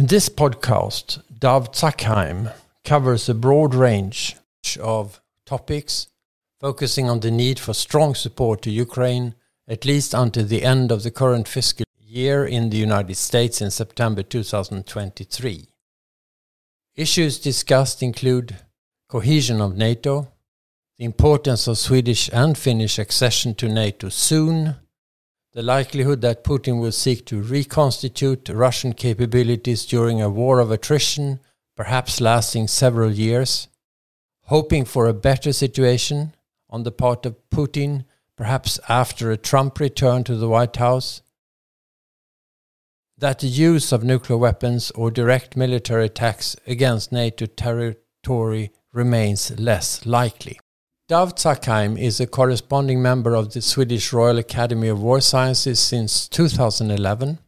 In this podcast, Dov Zakheim covers a broad range of topics, focusing on the need for strong support to Ukraine, at least until the end of the current fiscal year in the United States in September 2023. Issues discussed include cohesion of NATO, the importance of Swedish and Finnish accession to NATO soon, the likelihood that Putin will seek to reconstitute Russian capabilities during a war of attrition, perhaps lasting several years, hoping for a better situation on the part of Putin, perhaps after a Trump return to the White House, that the use of nuclear weapons or direct military attacks against NATO territory remains less likely. Dov Zakheim is a corresponding member of the Swedish Royal Academy of War Sciences since 2011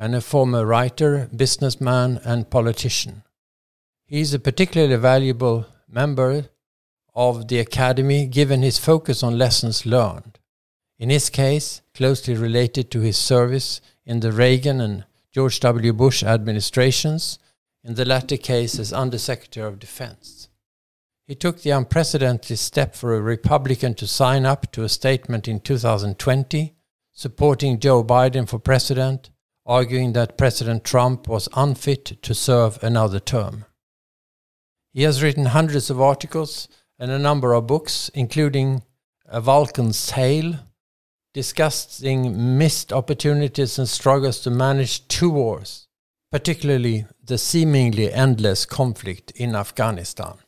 and a former writer, businessman, and politician. He is a particularly valuable member of the Academy given his focus on lessons learned. In his case, closely related to his service in the Reagan and George W. Bush administrations, in the latter case as Undersecretary of Defense. He took the unprecedented step for a Republican to sign up to a statement in 2020 supporting Joe Biden for president, arguing that President Trump was unfit to serve another term. He has written hundreds of articles and a number of books, including A Vulcan's Tale, discussing missed opportunities and struggles to manage two wars, particularly the seemingly endless conflict in Afghanistan.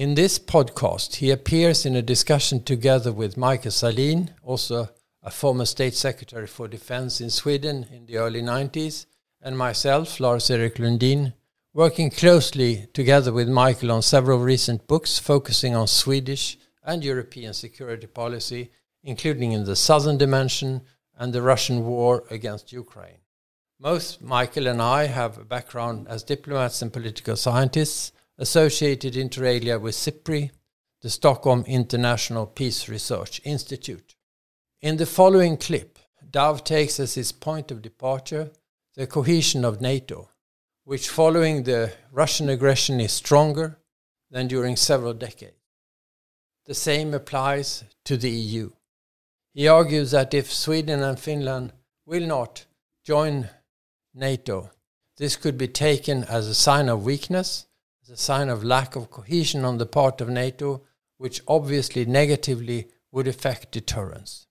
In this podcast, he appears in a discussion together with Michael Sahlin, also a former State Secretary for Defense in Sweden in the early 90s, and myself, Lars Erik Lundin, working closely together with Michael on several recent books focusing on Swedish and European security policy including in the southern dimension and the Russian war against Ukraine. Most Michael and I have a background as diplomats and political scientists associated inter alia with SIPRI, the Stockholm International Peace Research Institute. In the following clip, Dov takes as his point of departure the cohesion of NATO, which following the Russian aggression is stronger than during several decades. The same applies to the EU. He argues that if Sweden and Finland will not join NATO, this could be taken as a sign of weakness, a sign of lack of cohesion on the part of NATO, which obviously negatively would affect deterrence.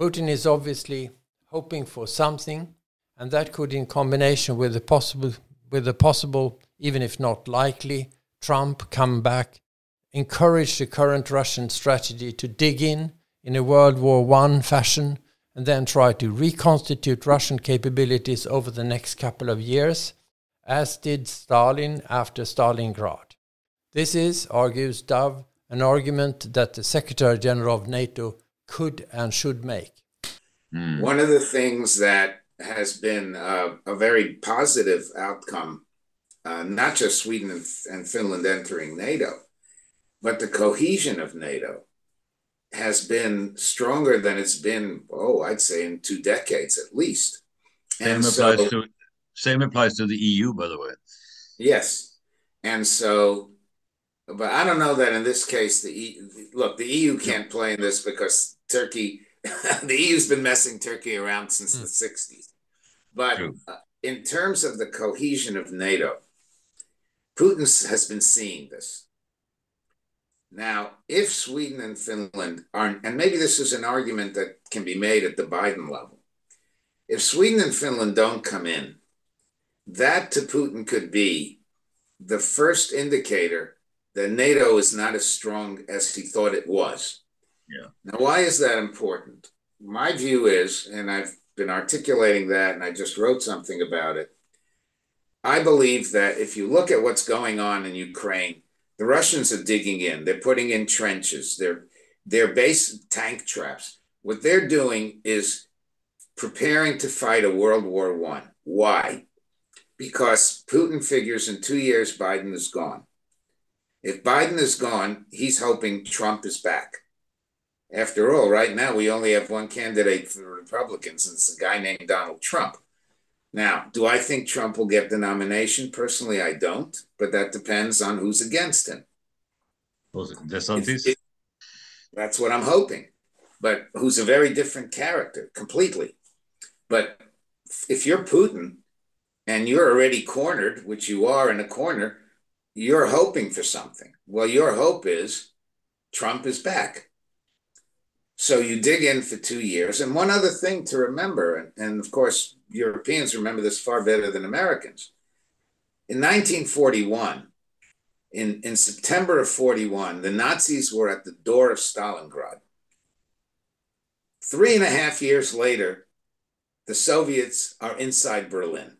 Putin is obviously hoping for something, and that could, in combination with the possible, with the possible, even if not likely, Trump come back, encourage the current Russian strategy to dig in in a World War I fashion and then try to reconstitute Russian capabilities over the next couple of years, as did Stalin after Stalingrad. This is, argues Dov, an argument that the Secretary General of NATO could and should make. Mm. One of the things that has been uh, a very positive outcome, uh, not just Sweden and, and Finland entering NATO, but the cohesion of NATO has been stronger than it's been, oh, I'd say in two decades at least. Same so, applies to same applies to the EU, by the way. Yes, and so, but I don't know that in this case the e, look the EU can't play in this because Turkey, the EU's been messing Turkey around since mm. the '60s. But uh, in terms of the cohesion of NATO, Putin has been seeing this. Now, if Sweden and Finland aren't, and maybe this is an argument that can be made at the Biden level, if Sweden and Finland don't come in, that to Putin could be the first indicator that NATO is not as strong as he thought it was. Yeah. Now, why is that important? My view is, and I've been articulating that, and I just wrote something about it. I believe that if you look at what's going on in Ukraine, the Russians are digging in. They're putting in trenches. They're they're base tank traps. What they're doing is preparing to fight a World War One. Why? Because Putin figures in two years Biden is gone. If Biden is gone, he's hoping Trump is back. After all, right now we only have one candidate for the Republicans, and it's a guy named Donald Trump. Now, do I think Trump will get the nomination? Personally, I don't, but that depends on who's against him. DeSantis? It, that's what I'm hoping. But who's a very different character completely. But if you're Putin and you're already cornered, which you are in a corner, you're hoping for something. Well, your hope is Trump is back. So you dig in for two years. And one other thing to remember, and, and of course, Europeans remember this far better than Americans. In 1941, in, in September of 41, the Nazis were at the door of Stalingrad. Three and a half years later, the Soviets are inside Berlin.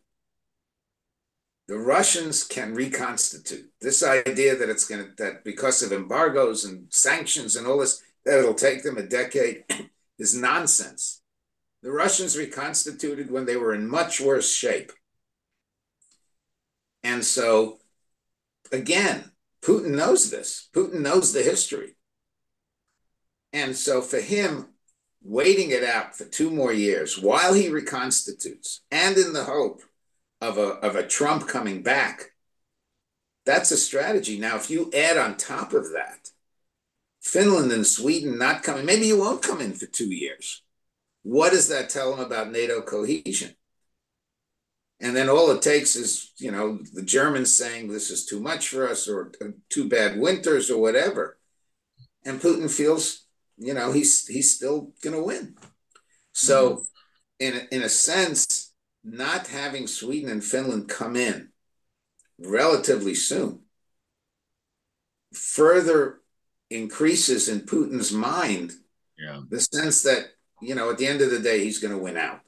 The Russians can reconstitute. This idea that it's going to, that because of embargoes and sanctions and all this, that it'll take them a decade is nonsense. The Russians reconstituted when they were in much worse shape. And so, again, Putin knows this. Putin knows the history. And so, for him, waiting it out for two more years while he reconstitutes and in the hope of a, of a Trump coming back, that's a strategy. Now, if you add on top of that, Finland and Sweden not coming, maybe you won't come in for two years. What does that tell them about NATO cohesion? And then all it takes is, you know, the Germans saying this is too much for us or too bad winters or whatever. And Putin feels you know, he's he's still going to win. So, mm-hmm. in a, in a sense, not having Sweden and Finland come in relatively soon further increases in Putin's mind yeah. the sense that you know at the end of the day he's going to win out.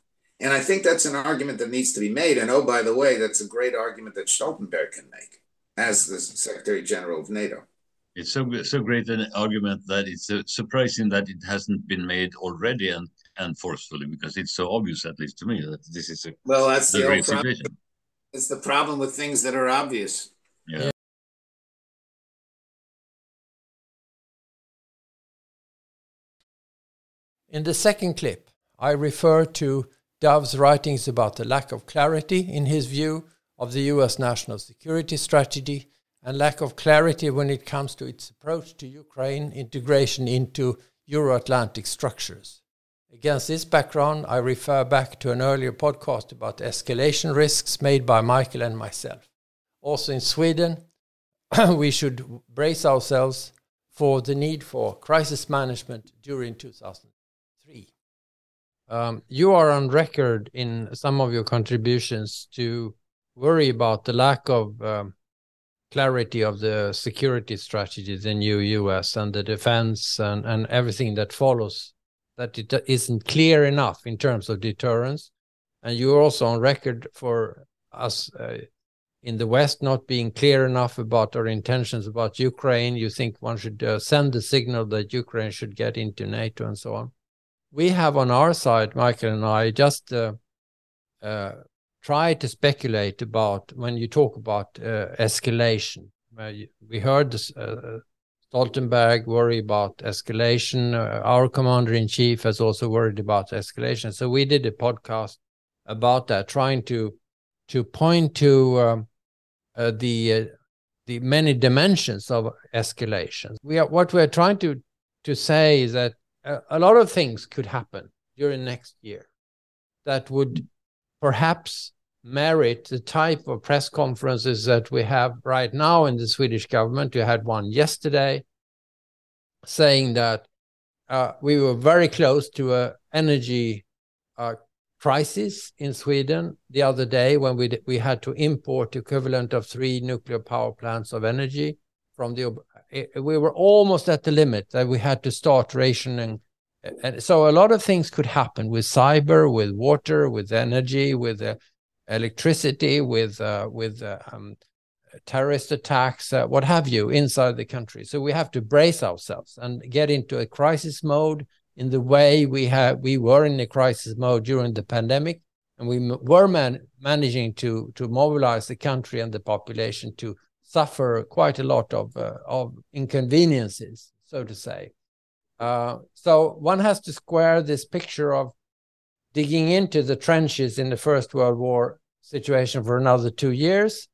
And I think that's an argument that needs to be made. And oh, by the way, that's a great argument that Stoltenberg can make as the Secretary General of NATO it's so so great an argument that it's uh, surprising that it hasn't been made already and and forcefully because it's so obvious at least to me that this is a well that's the great situation. It's the problem with things that are obvious. Yeah. In the second clip, I refer to Dov's writings about the lack of clarity in his view of the US national security strategy and lack of clarity when it comes to its approach to Ukraine integration into Euro Atlantic structures. Against this background, I refer back to an earlier podcast about escalation risks made by Michael and myself. Also in Sweden, we should brace ourselves for the need for crisis management during 2003. Um, you are on record in some of your contributions to worry about the lack of um, clarity of the security strategy, the new US and the defense and, and everything that follows, that it isn't clear enough in terms of deterrence. And you're also on record for us uh, in the West not being clear enough about our intentions about Ukraine. You think one should uh, send the signal that Ukraine should get into NATO and so on. We have on our side, Michael and I, just uh, uh try to speculate about when you talk about uh, escalation. Uh, we heard this, Stoltenberg worry about escalation. Uh, our commander in chief has also worried about escalation. So we did a podcast about that, trying to to point to um, uh, the uh, the many dimensions of escalation. We are what we are trying to to say is that a, a lot of things could happen during next year that would perhaps merit the type of press conferences that we have right now in the Swedish government. We had one yesterday saying that uh, we were very close to an energy uh, crisis in Sweden the other day when we we had to import equivalent of three nuclear power plants of energy from the. We were almost at the limit that we had to start rationing and so a lot of things could happen with cyber, with water, with energy, with uh, electricity, with uh, with uh, um, terrorist attacks, uh, what have you, inside the country. So we have to brace ourselves and get into a crisis mode in the way we have we were in a crisis mode during the pandemic, and we were man managing to to mobilize the country and the population to suffer quite a lot of uh, of inconveniences, so to say. Uh, so one has to square this picture of digging into the trenches in the First World War situation for another two years,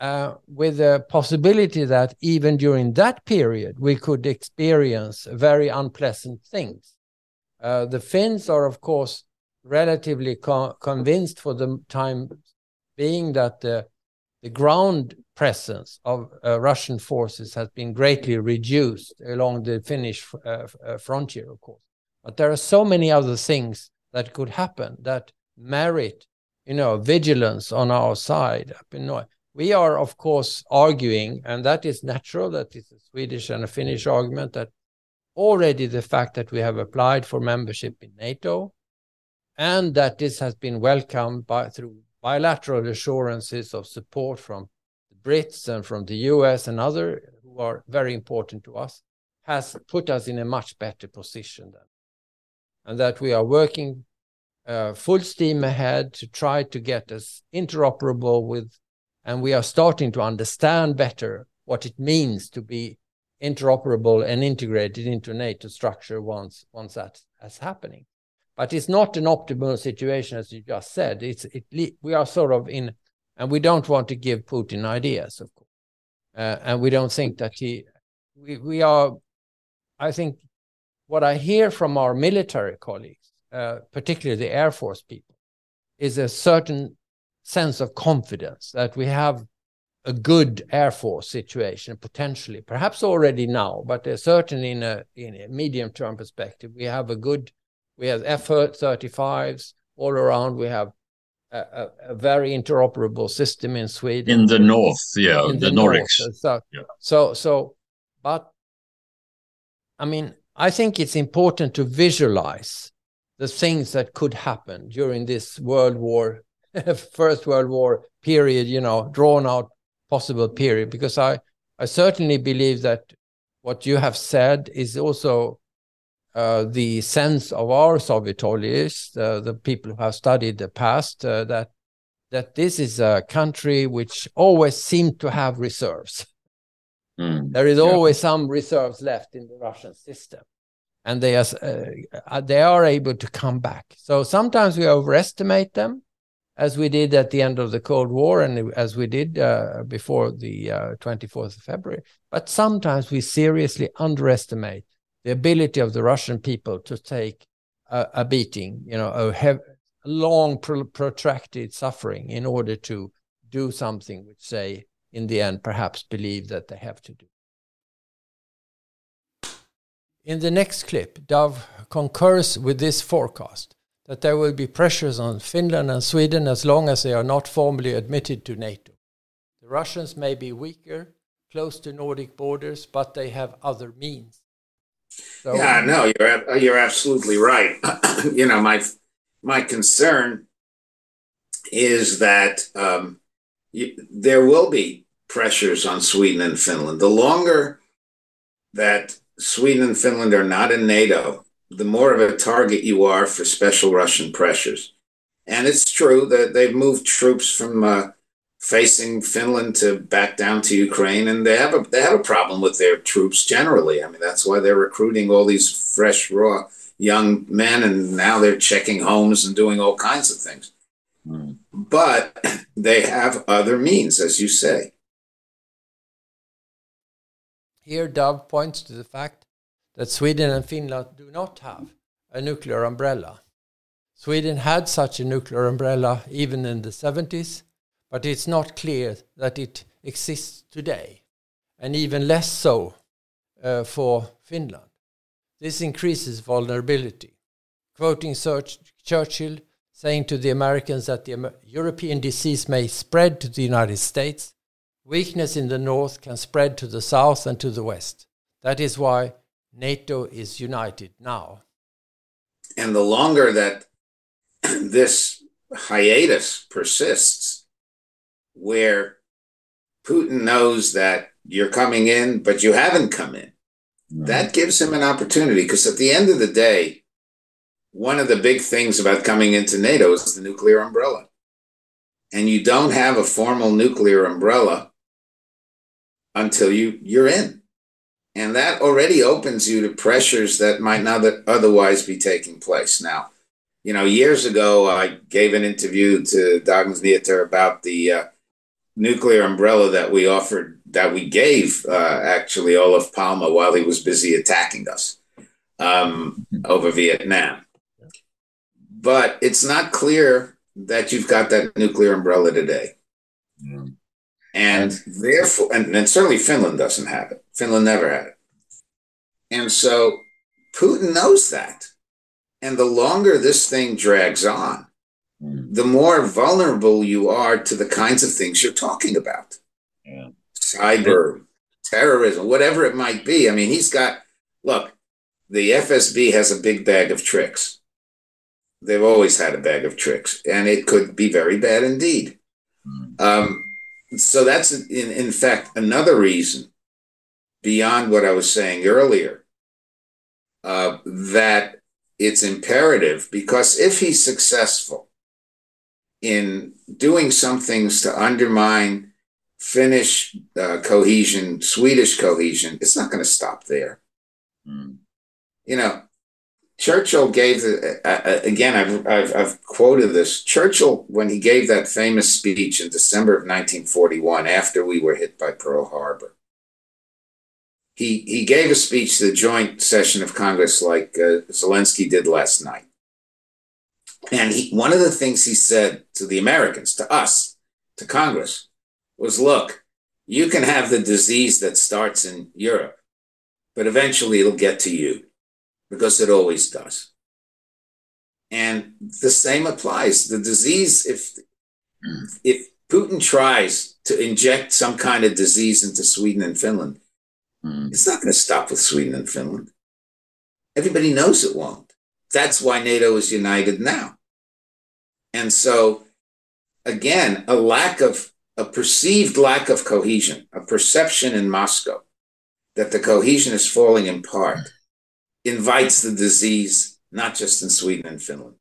uh, with the possibility that even during that period we could experience very unpleasant things. Uh, the Finns are, of course, relatively co convinced for the time being that the, the ground presence of uh, Russian forces has been greatly reduced along the Finnish uh, uh, frontier, of course. But there are so many other things that could happen that merit, you know, vigilance on our side. We are, of course, arguing, and that is natural. That is a Swedish and a Finnish argument that already the fact that we have applied for membership in NATO and that this has been welcomed by through bilateral assurances of support from the Brits and from the US and other who are very important to us, has put us in a much better position then. And that we are working uh, full steam ahead to try to get us interoperable with, and we are starting to understand better what it means to be interoperable and integrated into NATO structure once once that is happening. But it's not an optimal situation, as you just said. It's it, we are sort of in, and we don't want to give Putin ideas, of course, uh, and we don't think that he. We we are. I think what I hear from our military colleagues, uh, particularly the Air Force people, is a certain sense of confidence that we have a good Air Force situation potentially, perhaps already now, but certainly in a in a medium term perspective, we have a good we have F-35s all around. We have a, a, a, very interoperable system in Sweden. In the north, yeah, in the, the Nordics. North. So, yeah. so, so, but I mean, I think it's important to visualize the things that could happen during this World War, First World War period, you know, drawn out possible period, because I, I certainly believe that what you have said is also uh, the sense of our Sovietologists, uh, the people who have studied the past, uh, that that this is a country which always seemed to have reserves. Mm, there is yeah. always some reserves left in the Russian system, and they are uh, they are able to come back. So sometimes we overestimate them, as we did at the end of the Cold War and as we did uh, before the 24th of February. But sometimes we seriously underestimate the ability of the Russian people to take a, a beating, you know, a hev- long, pro- protracted suffering in order to do something which they, in the end, perhaps believe that they have to do. In the next clip, Dov concurs with this forecast that there will be pressures on Finland and Sweden as long as they are not formally admitted to NATO. The Russians may be weaker, close to Nordic borders, but they have other means. So, yeah, no, you're you're absolutely right. you know, my my concern is that um, you, there will be pressures on Sweden and Finland. The longer that Sweden and Finland are not in NATO, the more of a target you are for special Russian pressures. And it's true that they've moved troops from uh, facing Finland to back down to Ukraine, and they have a they have a problem with their troops generally. I mean, that's why they're recruiting all these fresh, raw young men, and now they're checking homes and doing all kinds of things. Mm. But they have other means, as you say. Here, Dov points to the fact that Sweden and Finland do not have a nuclear umbrella. Sweden had such a nuclear umbrella even in the 70s but it's not clear that it exists today, and even less so uh, for Finland. This increases vulnerability. Quoting Churchill, saying to the Americans that the European disease may spread to the United States, weakness in the north can spread to the south and to the west. That is why NATO is united now. And the longer that this hiatus persists, where Putin knows that you're coming in, but you haven't come in. That gives him an opportunity because at the end of the day, one of the big things about coming into NATO is the nuclear umbrella. And you don't have a formal nuclear umbrella until you, you're in. And that already opens you to pressures that might not otherwise be taking place. Now, you know, years ago, I gave an interview to Dagens Nyheter about the uh, nuclear umbrella that we offered, that we gave uh, actually Olof Palme while he was busy attacking us um, over Vietnam. But it's not clear that you've got that nuclear umbrella today. And therefore, and, and certainly Finland doesn't have it. Finland never had it. And so Putin knows that. And the longer this thing drags on, mm. the more vulnerable you are to the kinds of things you're talking about. Yeah. Cyber, terrorism, whatever it might be. I mean, he's got, look, the FSB has a big bag of tricks. They've always had a bag of tricks, and it could be very bad indeed. Mm. Um, so that's, in, in fact, another reason beyond what I was saying earlier uh, that it's imperative because if he's successful in doing some things to undermine Finnish uh, cohesion, Swedish cohesion, it's not going to stop there. Mm. You know, Churchill gave again. I've, I've, I've quoted this. Churchill, when he gave that famous speech in December of 1941, after we were hit by Pearl Harbor, he he gave a speech to the joint session of Congress like uh, Zelensky did last night. And he, one of the things he said to the Americans, to us, to Congress, was look, you can have the disease that starts in Europe, but eventually it'll get to you because it always does. And the same applies. The disease, if if Putin tries to inject some kind of disease into Sweden and Finland, Mm. It's not going to stop with Sweden and Finland. Everybody knows it won't. That's why NATO is united now. And so, again, a lack of, a perceived lack of cohesion, a perception in Moscow that the cohesion is falling in part, invites the disease, not just in Sweden and Finland.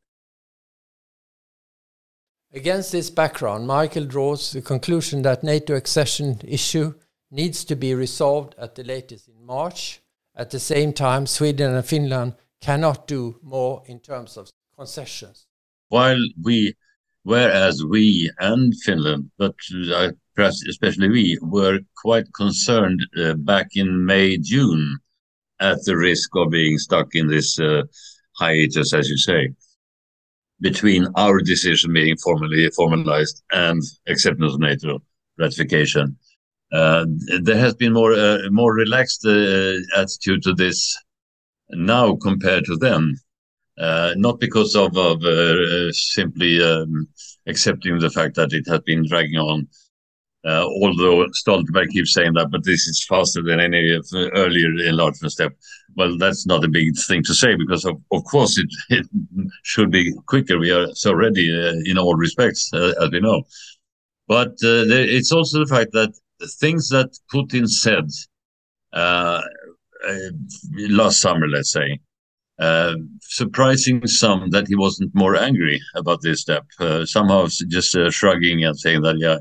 Against this background, Michael draws the conclusion that NATO accession issue needs to be resolved at the latest in March. At the same time, Sweden and Finland cannot do more in terms of concessions. While we, whereas we and Finland, but uh, perhaps especially we, were quite concerned uh, back in May, June at the risk of being stuck in this uh, hiatus, as you say, between our decision being formally formalized and acceptance of NATO ratification. Uh, there has been more uh, more relaxed uh, attitude to this now compared to then. Uh, not because of, of uh, simply um, accepting the fact that it has been dragging on. Uh, although Stoltenberg keeps saying that, but this is faster than any of the earlier enlargement step. Well, that's not a big thing to say because, of, of course, it, it should be quicker. We are so ready in all respects, as we know. But there, it's also the fact that the things that Putin said uh, uh, last summer, let's say, uh, surprising some that he wasn't more angry about this step. Uh, somehow just uh, shrugging and saying that, yeah.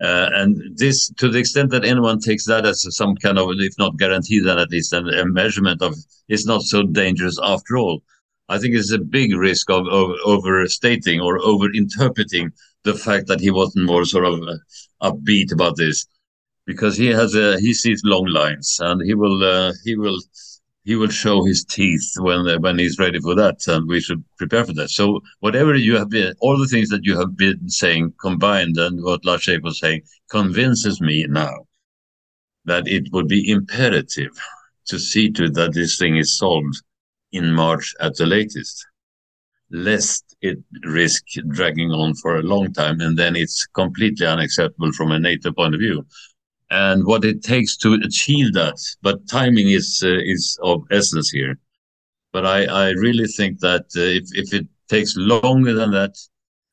Uh, and this, to the extent that anyone takes that as some kind of, if not guarantee, then at least a measurement of it's not so dangerous after all. I think it's a big risk of, of overstating or overinterpreting the fact that he wasn't more sort of uh, upbeat about this because he has a he sees long lines and he will uh, he will he will show his teeth when when he's ready for that and we should prepare for that. So whatever you have been all the things that you have been saying combined and what Lars was saying convinces me now that it would be imperative to see to it that this thing is solved in March at the latest lest it risk dragging on for a long time and then it's completely unacceptable from a NATO point of view and what it takes to achieve that but timing is uh, is of essence here. But I, I really think that uh, if, if it takes longer than that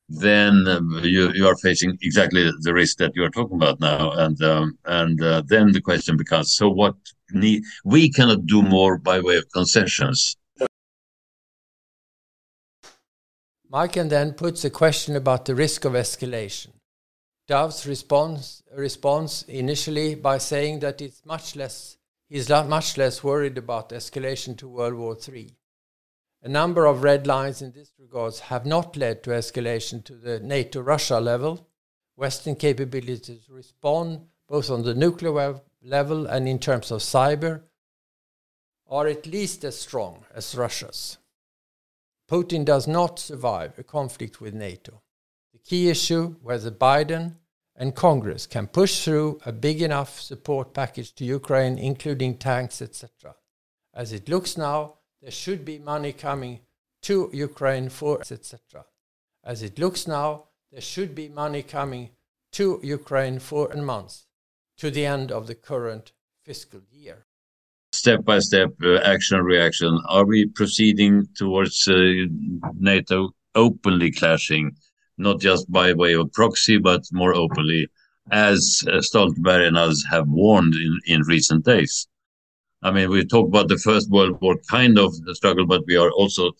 then um, you, you are facing exactly the risk that you are talking about now. And um, and uh, then the question becomes so what need we cannot do more by way of concessions. Maiken then puts a question about the risk of escalation. Dov's response, responds initially by saying that it's much less, he's much less worried about escalation to World War III. A number of red lines in this regard have not led to escalation to the NATO Russia level. Western capabilities respond both on the nuclear level and in terms of cyber are at least as strong as Russia's. Putin does not survive a conflict with NATO. Key issue whether Biden and Congress can push through a big enough support package to Ukraine, including tanks, etc. As it looks now, there should be money coming to Ukraine for etc. As it looks now, there should be money coming to Ukraine for a month to the end of the current fiscal year. Step by step, uh, action reaction. Are we proceeding towards uh, NATO openly clashing, not just by way of proxy, but more openly, as uh, Stoltenberg and others have warned in, in recent days? I mean, we talk about the First World War kind of struggle, but we are also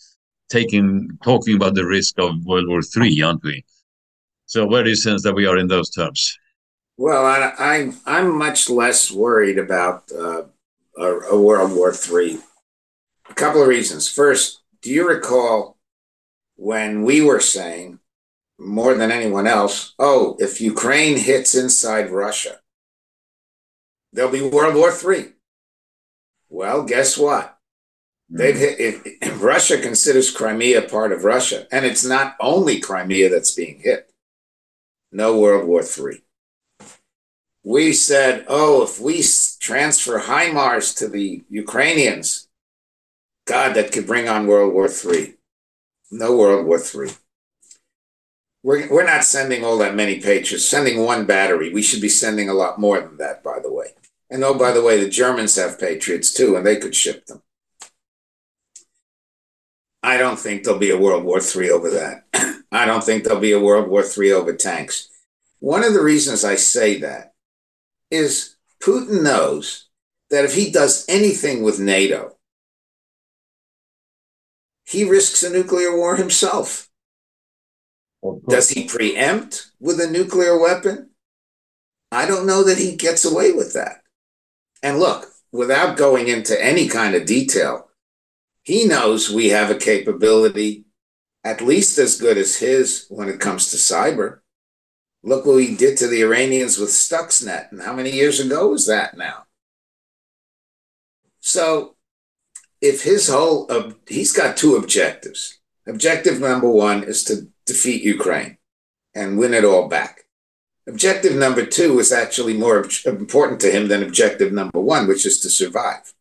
taking talking about the risk of World War Three, aren't we? So, where you sense that we are in those terms? Well, I, I I'm much less worried about uh, a, a World War Three. A couple of reasons. First, do you recall when we were saying more than anyone else, oh, if Ukraine hits inside Russia, there'll be World War Three. Well, guess what? They've hmm. hit, if, if Russia considers Crimea part of Russia, and it's not only Crimea that's being hit. No World War III. We said, oh, if we transfer HIMARS to the Ukrainians, God, that could bring on World War III. No World War III. We're, we're not sending all that many Patriots, sending one battery. We should be sending a lot more than that, by the way. And oh, by the way, the Germans have Patriots too, and they could ship them. I don't think there'll be a World War III over that. I don't think there'll be a World War III over tanks. One of the reasons I say that is Putin knows that if he does anything with NATO, he risks a nuclear war himself. Does he preempt with a nuclear weapon? I don't know that he gets away with that. And look, without going into any kind of detail, he knows we have a capability at least as good as his when it comes to cyber. Look what we did to the Iranians with Stuxnet. And how many years ago was that now? So, if his whole, he's got two objectives. Objective number one is to defeat Ukraine and win it all back. Objective number two is actually more important to him than objective number one, which is to survive.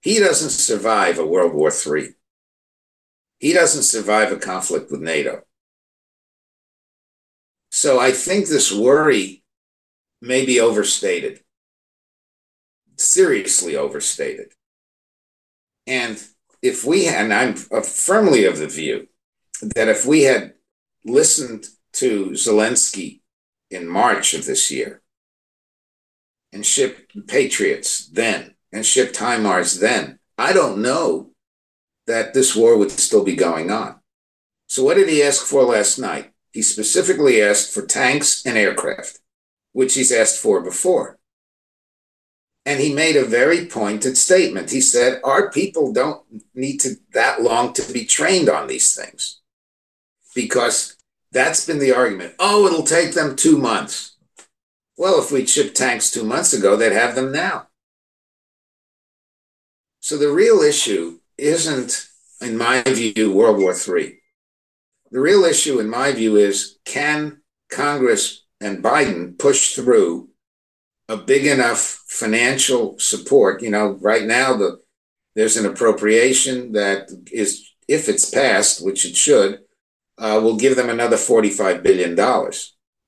He doesn't survive a World War III. He doesn't survive a conflict with NATO. So I think this worry may be overstated, seriously overstated. And if we and I'm uh, firmly of the view that if we had listened to Zelensky in March of this year and shipped Patriots then and shipped HIMARS then, I don't know that this war would still be going on. So, what did he ask for last night? He specifically asked for tanks and aircraft, which he's asked for before. And he made a very pointed statement. He said, Our people don't need to that long to be trained on these things because that's been the argument. Oh, it'll take them two months. Well, if we'd shipped tanks two months ago, they'd have them now. So the real issue isn't, in my view, World War III. The real issue, in my view, is can Congress and Biden push through a big enough financial support? You know, right now the there's an appropriation that is, if it's passed, which it should, uh, will give them another $45 billion.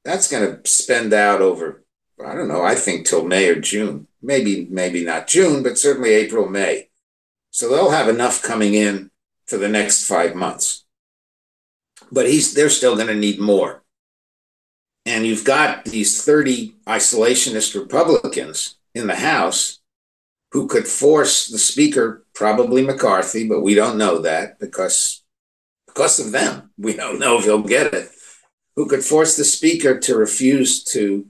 That's going to spend out over, I don't know, I think till May or June. Maybe, maybe not June, but certainly April, May. So they'll have enough coming in for the next five months. But he's, they're still going to need more. And you've got these 30 isolationist Republicans in the House who could force the Speaker, probably McCarthy, but we don't know that because because of them. We don't know if he'll get it. Who could force the speaker to refuse to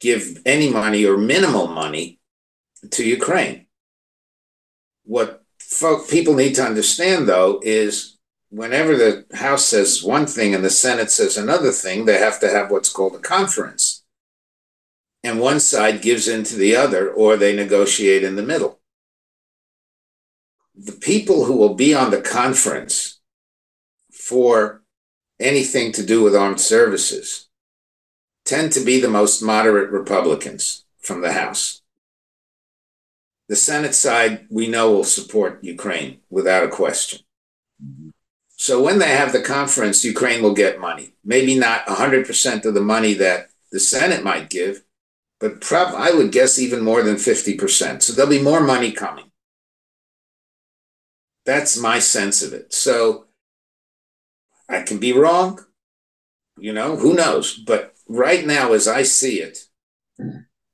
give any money or minimal money to Ukraine? What folk, people need to understand, though, is whenever the House says one thing and the Senate says another thing, they have to have what's called a conference. And one side gives in to the other, or they negotiate in the middle. The people who will be on the conference for anything to do with armed services tend to be the most moderate Republicans from the House. The Senate side, we know, will support Ukraine without a question. So when they have the conference, Ukraine will get money. Maybe not 100% of the money that the Senate might give, but prob- I would guess even more than 50%. So there'll be more money coming. That's my sense of it. So I can be wrong, you know, who knows? But right now, as I see it,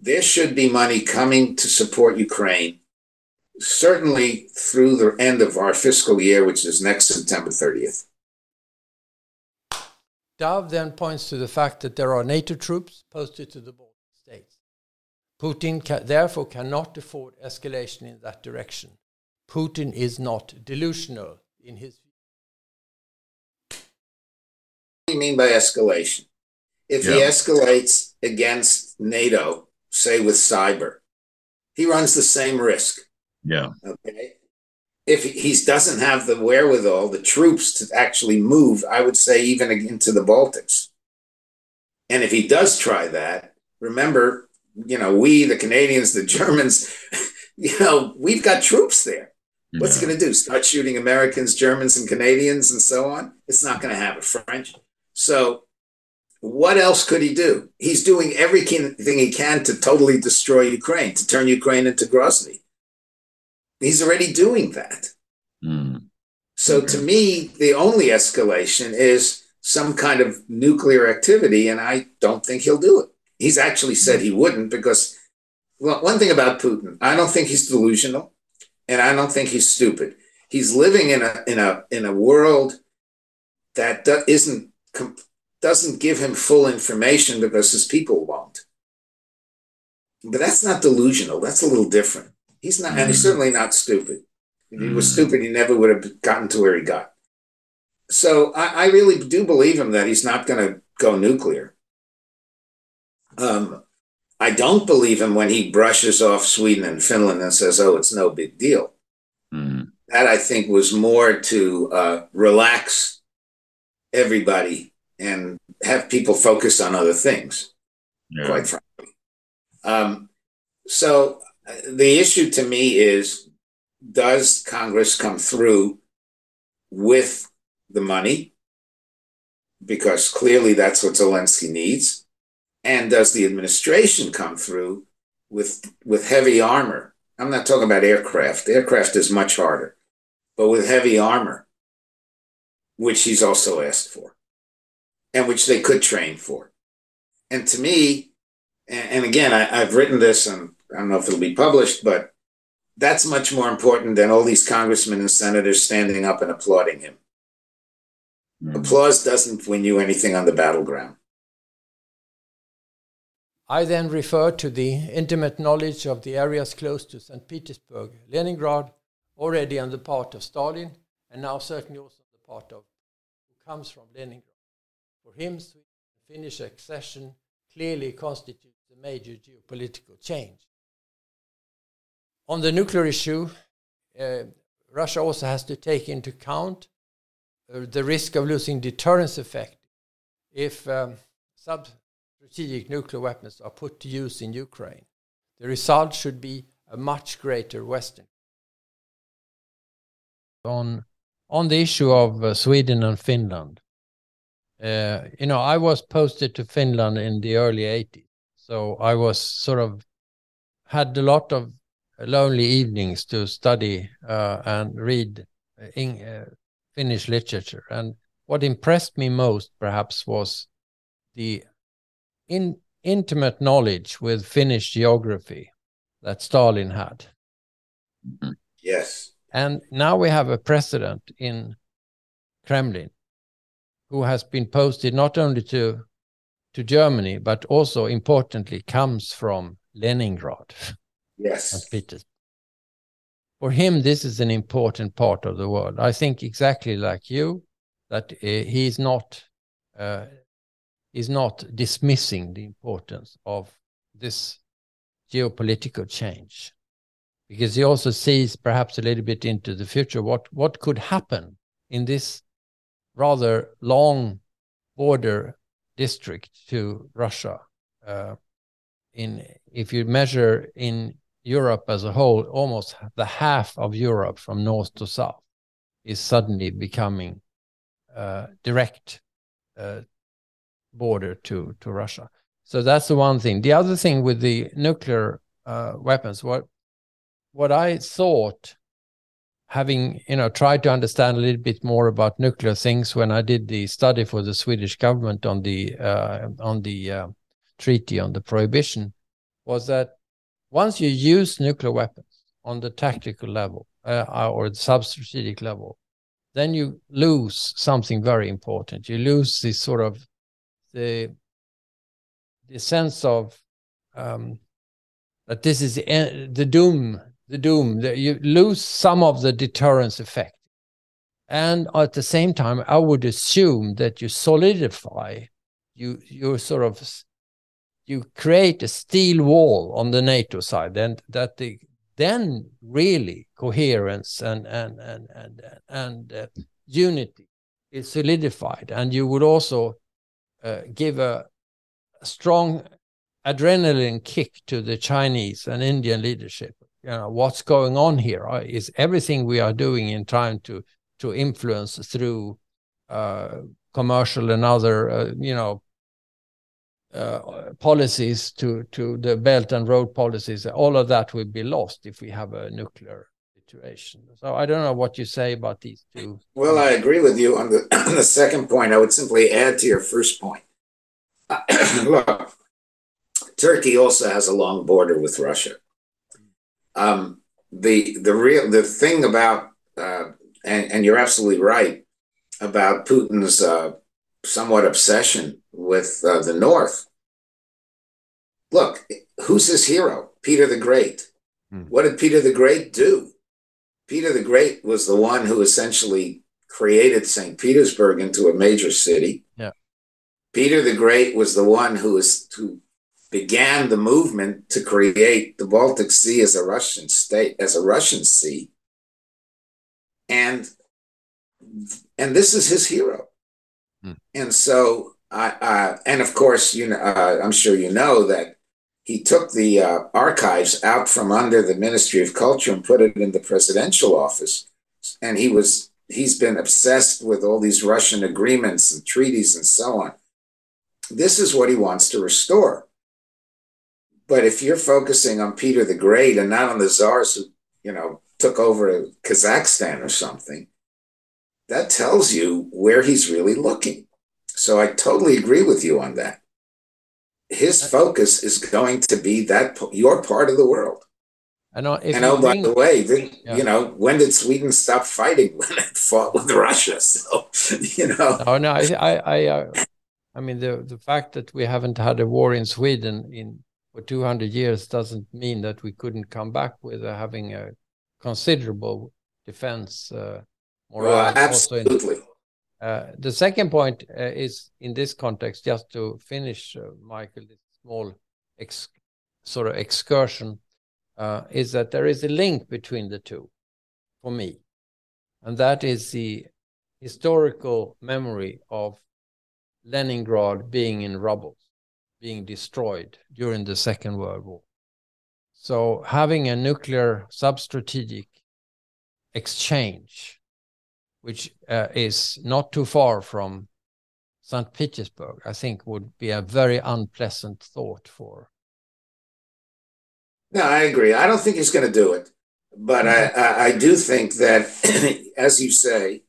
there should be money coming to support Ukraine, certainly through the end of our fiscal year, which is next September 30th. Dov then points to the fact that there are NATO troops posted to the border states. Putin ca therefore cannot afford escalation in that direction. Putin is not delusional in his mean by escalation? If he escalates against NATO, say with cyber, he runs the same risk. Yeah. Okay. If he doesn't have the wherewithal, the troops to actually move, I would say even into the Baltics. And if he does try that, remember, you know, we, the Canadians, the Germans, you know, we've got troops there. What's yeah. it going to do? Start shooting Americans, Germans, and Canadians and so on? It's not going to happen. French. So, what else could he do? He's doing everything he can to totally destroy Ukraine, to turn Ukraine into Grozny. He's already doing that. Mm. So, to me, the only escalation is some kind of nuclear activity, and I don't think he'll do it. He's actually said he wouldn't because, well, one thing about Putin, I don't think he's delusional and I don't think he's stupid. He's living in a in a in a world that isn't doesn't give him full information because his people won't. But that's not delusional. That's a little different. He's not, mm. and he's certainly not stupid. If he was stupid, he never would have gotten to where he got. So I, I really do believe him that he's not going to go nuclear. Um, I don't believe him when he brushes off Sweden and Finland and says, "Oh, it's no big deal." Mm. That I think was more to uh, relax everybody and have people focus on other things. Yeah. Quite frankly, um, so the issue to me is: Does Congress come through with the money? Because clearly, that's what Zelensky needs and does the administration come through with with heavy armor i'm not talking about aircraft aircraft is much harder but with heavy armor which he's also asked for and which they could train for and to me and, and again I, i've written this and i don't know if it'll be published but that's much more important than all these congressmen and senators standing up and applauding him mm. applause doesn't win you anything on the battleground I then refer to the intimate knowledge of the areas close to St. Petersburg, Leningrad, already on the part of Stalin, and now certainly also on the part of who comes from Leningrad. For him, Sweden Finnish accession clearly constitutes a major geopolitical change. On the nuclear issue, uh, Russia also has to take into account uh, the risk of losing deterrence effect if um, sub strategic nuclear weapons are put to use in Ukraine. The result should be a much greater Western. On, on the issue of uh, Sweden and Finland, uh, you know, I was posted to Finland in the early 80s. So I was sort of had a lot of lonely evenings to study uh, and read uh, in, uh, Finnish literature. And what impressed me most, perhaps, was the in, intimate knowledge with Finnish geography that Stalin had. Yes. And now we have a president in Kremlin who has been posted not only to to Germany but also importantly comes from Leningrad. Yes. Petersburg. for him, this is an important part of the world. I think exactly like you that he is not uh, he's not dismissing the importance of this geopolitical change because he also sees perhaps a little bit into the future what what could happen in this rather long border district to Russia. Uh, in if you measure in Europe as a whole, almost the half of Europe from north to south is suddenly becoming uh, direct uh, border to to Russia. So that's the one thing. The other thing with the nuclear uh, weapons, what what I thought, having you know tried to understand a little bit more about nuclear things when I did the study for the Swedish government on the uh, on the uh, treaty on the prohibition, was that once you use nuclear weapons on the tactical level uh, or the sub-strategic level, then you lose something very important. You lose this sort of the the sense of um, that this is the, the doom, the doom. That you lose some of the deterrence effect, and at the same time, I would assume that you solidify, you you sort of you create a steel wall on the NATO side, and that the then really coherence and and and and and uh, unity is solidified, and you would also uh, give a, a, strong adrenaline kick to the Chinese and Indian leadership. You know what's going on here uh, everything we are doing in trying to to influence through uh, commercial and other uh, you know uh, policies to to the belt and road policies all of that will be lost if we have a nuclear situation. So i don't know what you say about these two. Well i agree with you on the on the second point. I would simply add to your first point. Look turkey also has a long border with russia um, the the real the thing about uh, and, and you're absolutely right about putin's uh, somewhat obsession with uh, the North. Look, who's his hero? Peter the Great. Hmm. What did Peter the Great do? Peter the Great was the one who essentially created St. Petersburg into a major city. Yeah. Peter the Great was the one who was who began the movement to create the Baltic Sea as a Russian state, as a Russian sea. And and this is his hero. Hmm. And so, I, and of course, you know, uh, I'm sure you know that he took the uh, archives out from under the Ministry of Culture and put it in the presidential office. And he was he's been obsessed with all these Russian agreements and treaties and so on. This is what he wants to restore. But if you're focusing on Peter the Great and not on the czars who, you know, took over Kazakhstan or something, that tells you where he's really looking. So I totally agree with you on that. His focus is going to be that your part of the world. I know. and oh, by the way, yeah. you know, when did Sweden stop fighting? When it fought with Russia. So, you know. Oh no, I, I, I, uh, I mean, the the fact that we haven't had a war in Sweden in for 200 years doesn't mean that we couldn't come back with uh, having a considerable defense uh, well, absolutely. Uh, the second point uh, is in this context, just to finish, uh, Michael, this small ex- sort of excursion, uh, is that there is a link between the two for me. And that is the historical memory of Leningrad being in rubble, being destroyed during the Second World War. So having a nuclear sub-strategic exchange which uh, is not too far from St. Petersburg, I think would be a very unpleasant thought for. No, I agree. I don't think he's going to do it, but mm-hmm. I, I, do think that, as you say,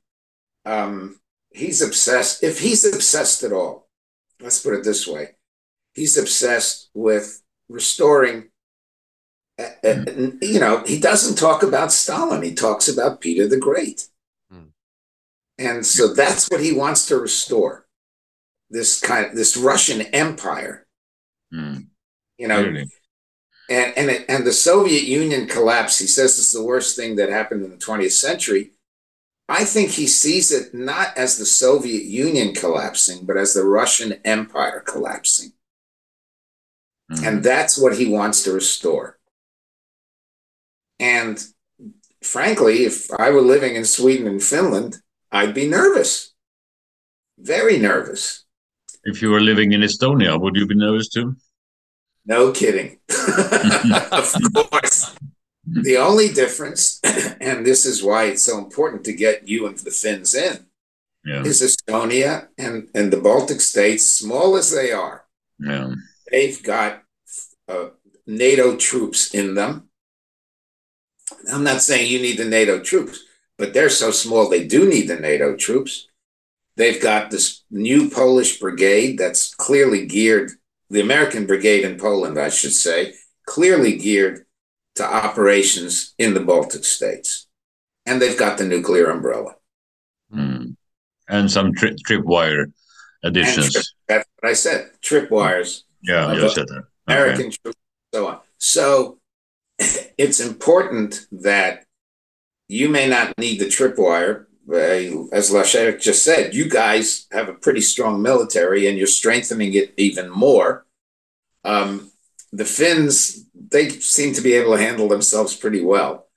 um, he's obsessed. If he's obsessed at all, let's put it this way, he's obsessed with restoring. Uh, you know, he doesn't talk about Stalin. He talks about Peter the Great. And so that's what he wants to restore. This kind of this Russian empire. Mm. You know, really? and and it, and the Soviet Union collapse. He says it's the worst thing that happened in the 20th century. I think he sees it not as the Soviet Union collapsing, but as the Russian Empire collapsing. Mm-hmm. And that's what he wants to restore. And frankly, if I were living in Sweden and Finland, I'd be nervous. Very nervous. If you were living in Estonia, would you be nervous too? No kidding. of course. The only difference, and this is why it's so important to get you and the Finns in, yeah. is Estonia and, and the Baltic states, small as they are, yeah. They've got uh, NATO troops in them. I'm not saying you need the NATO troops, but they're so small they do need the NATO troops. They've got this new Polish brigade that's clearly geared, the American brigade in Poland, I should say, clearly geared to operations in the Baltic states. And they've got the nuclear umbrella. Mm. And some tri- tripwire additions. Trip, that's what I said tripwires. Yeah, you said that. American okay. troops, so on. So it's important that you may not need the tripwire. Uh, as Lashevich just said, you guys have a pretty strong military and you're strengthening it even more. Um, the Finns, they seem to be able to handle themselves pretty well.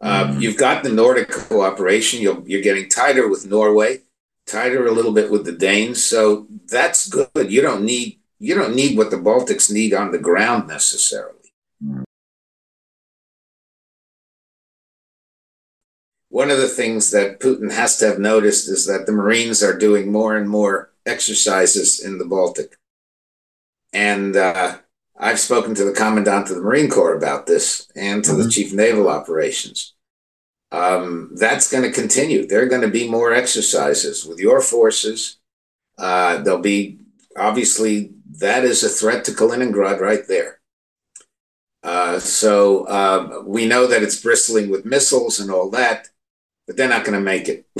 Uh, mm. You've got the Nordic cooperation. you are getting tighter with Norway, tighter a little bit with the Danes. So that's good. You don't need you don't need what the Baltics need on the ground necessarily. One of the things that Putin has to have noticed is that the Marines are doing more and more exercises in the Baltic. And uh, I've spoken to the Commandant of the Marine Corps about this and to mm-hmm. the Chief Naval Operations. Um, that's going to continue. There are going to be more exercises with your forces. Uh, there'll be obviously that is a threat to Kaliningrad right there. Uh, so uh, we know that it's bristling with missiles and all that, but they're not going to make it.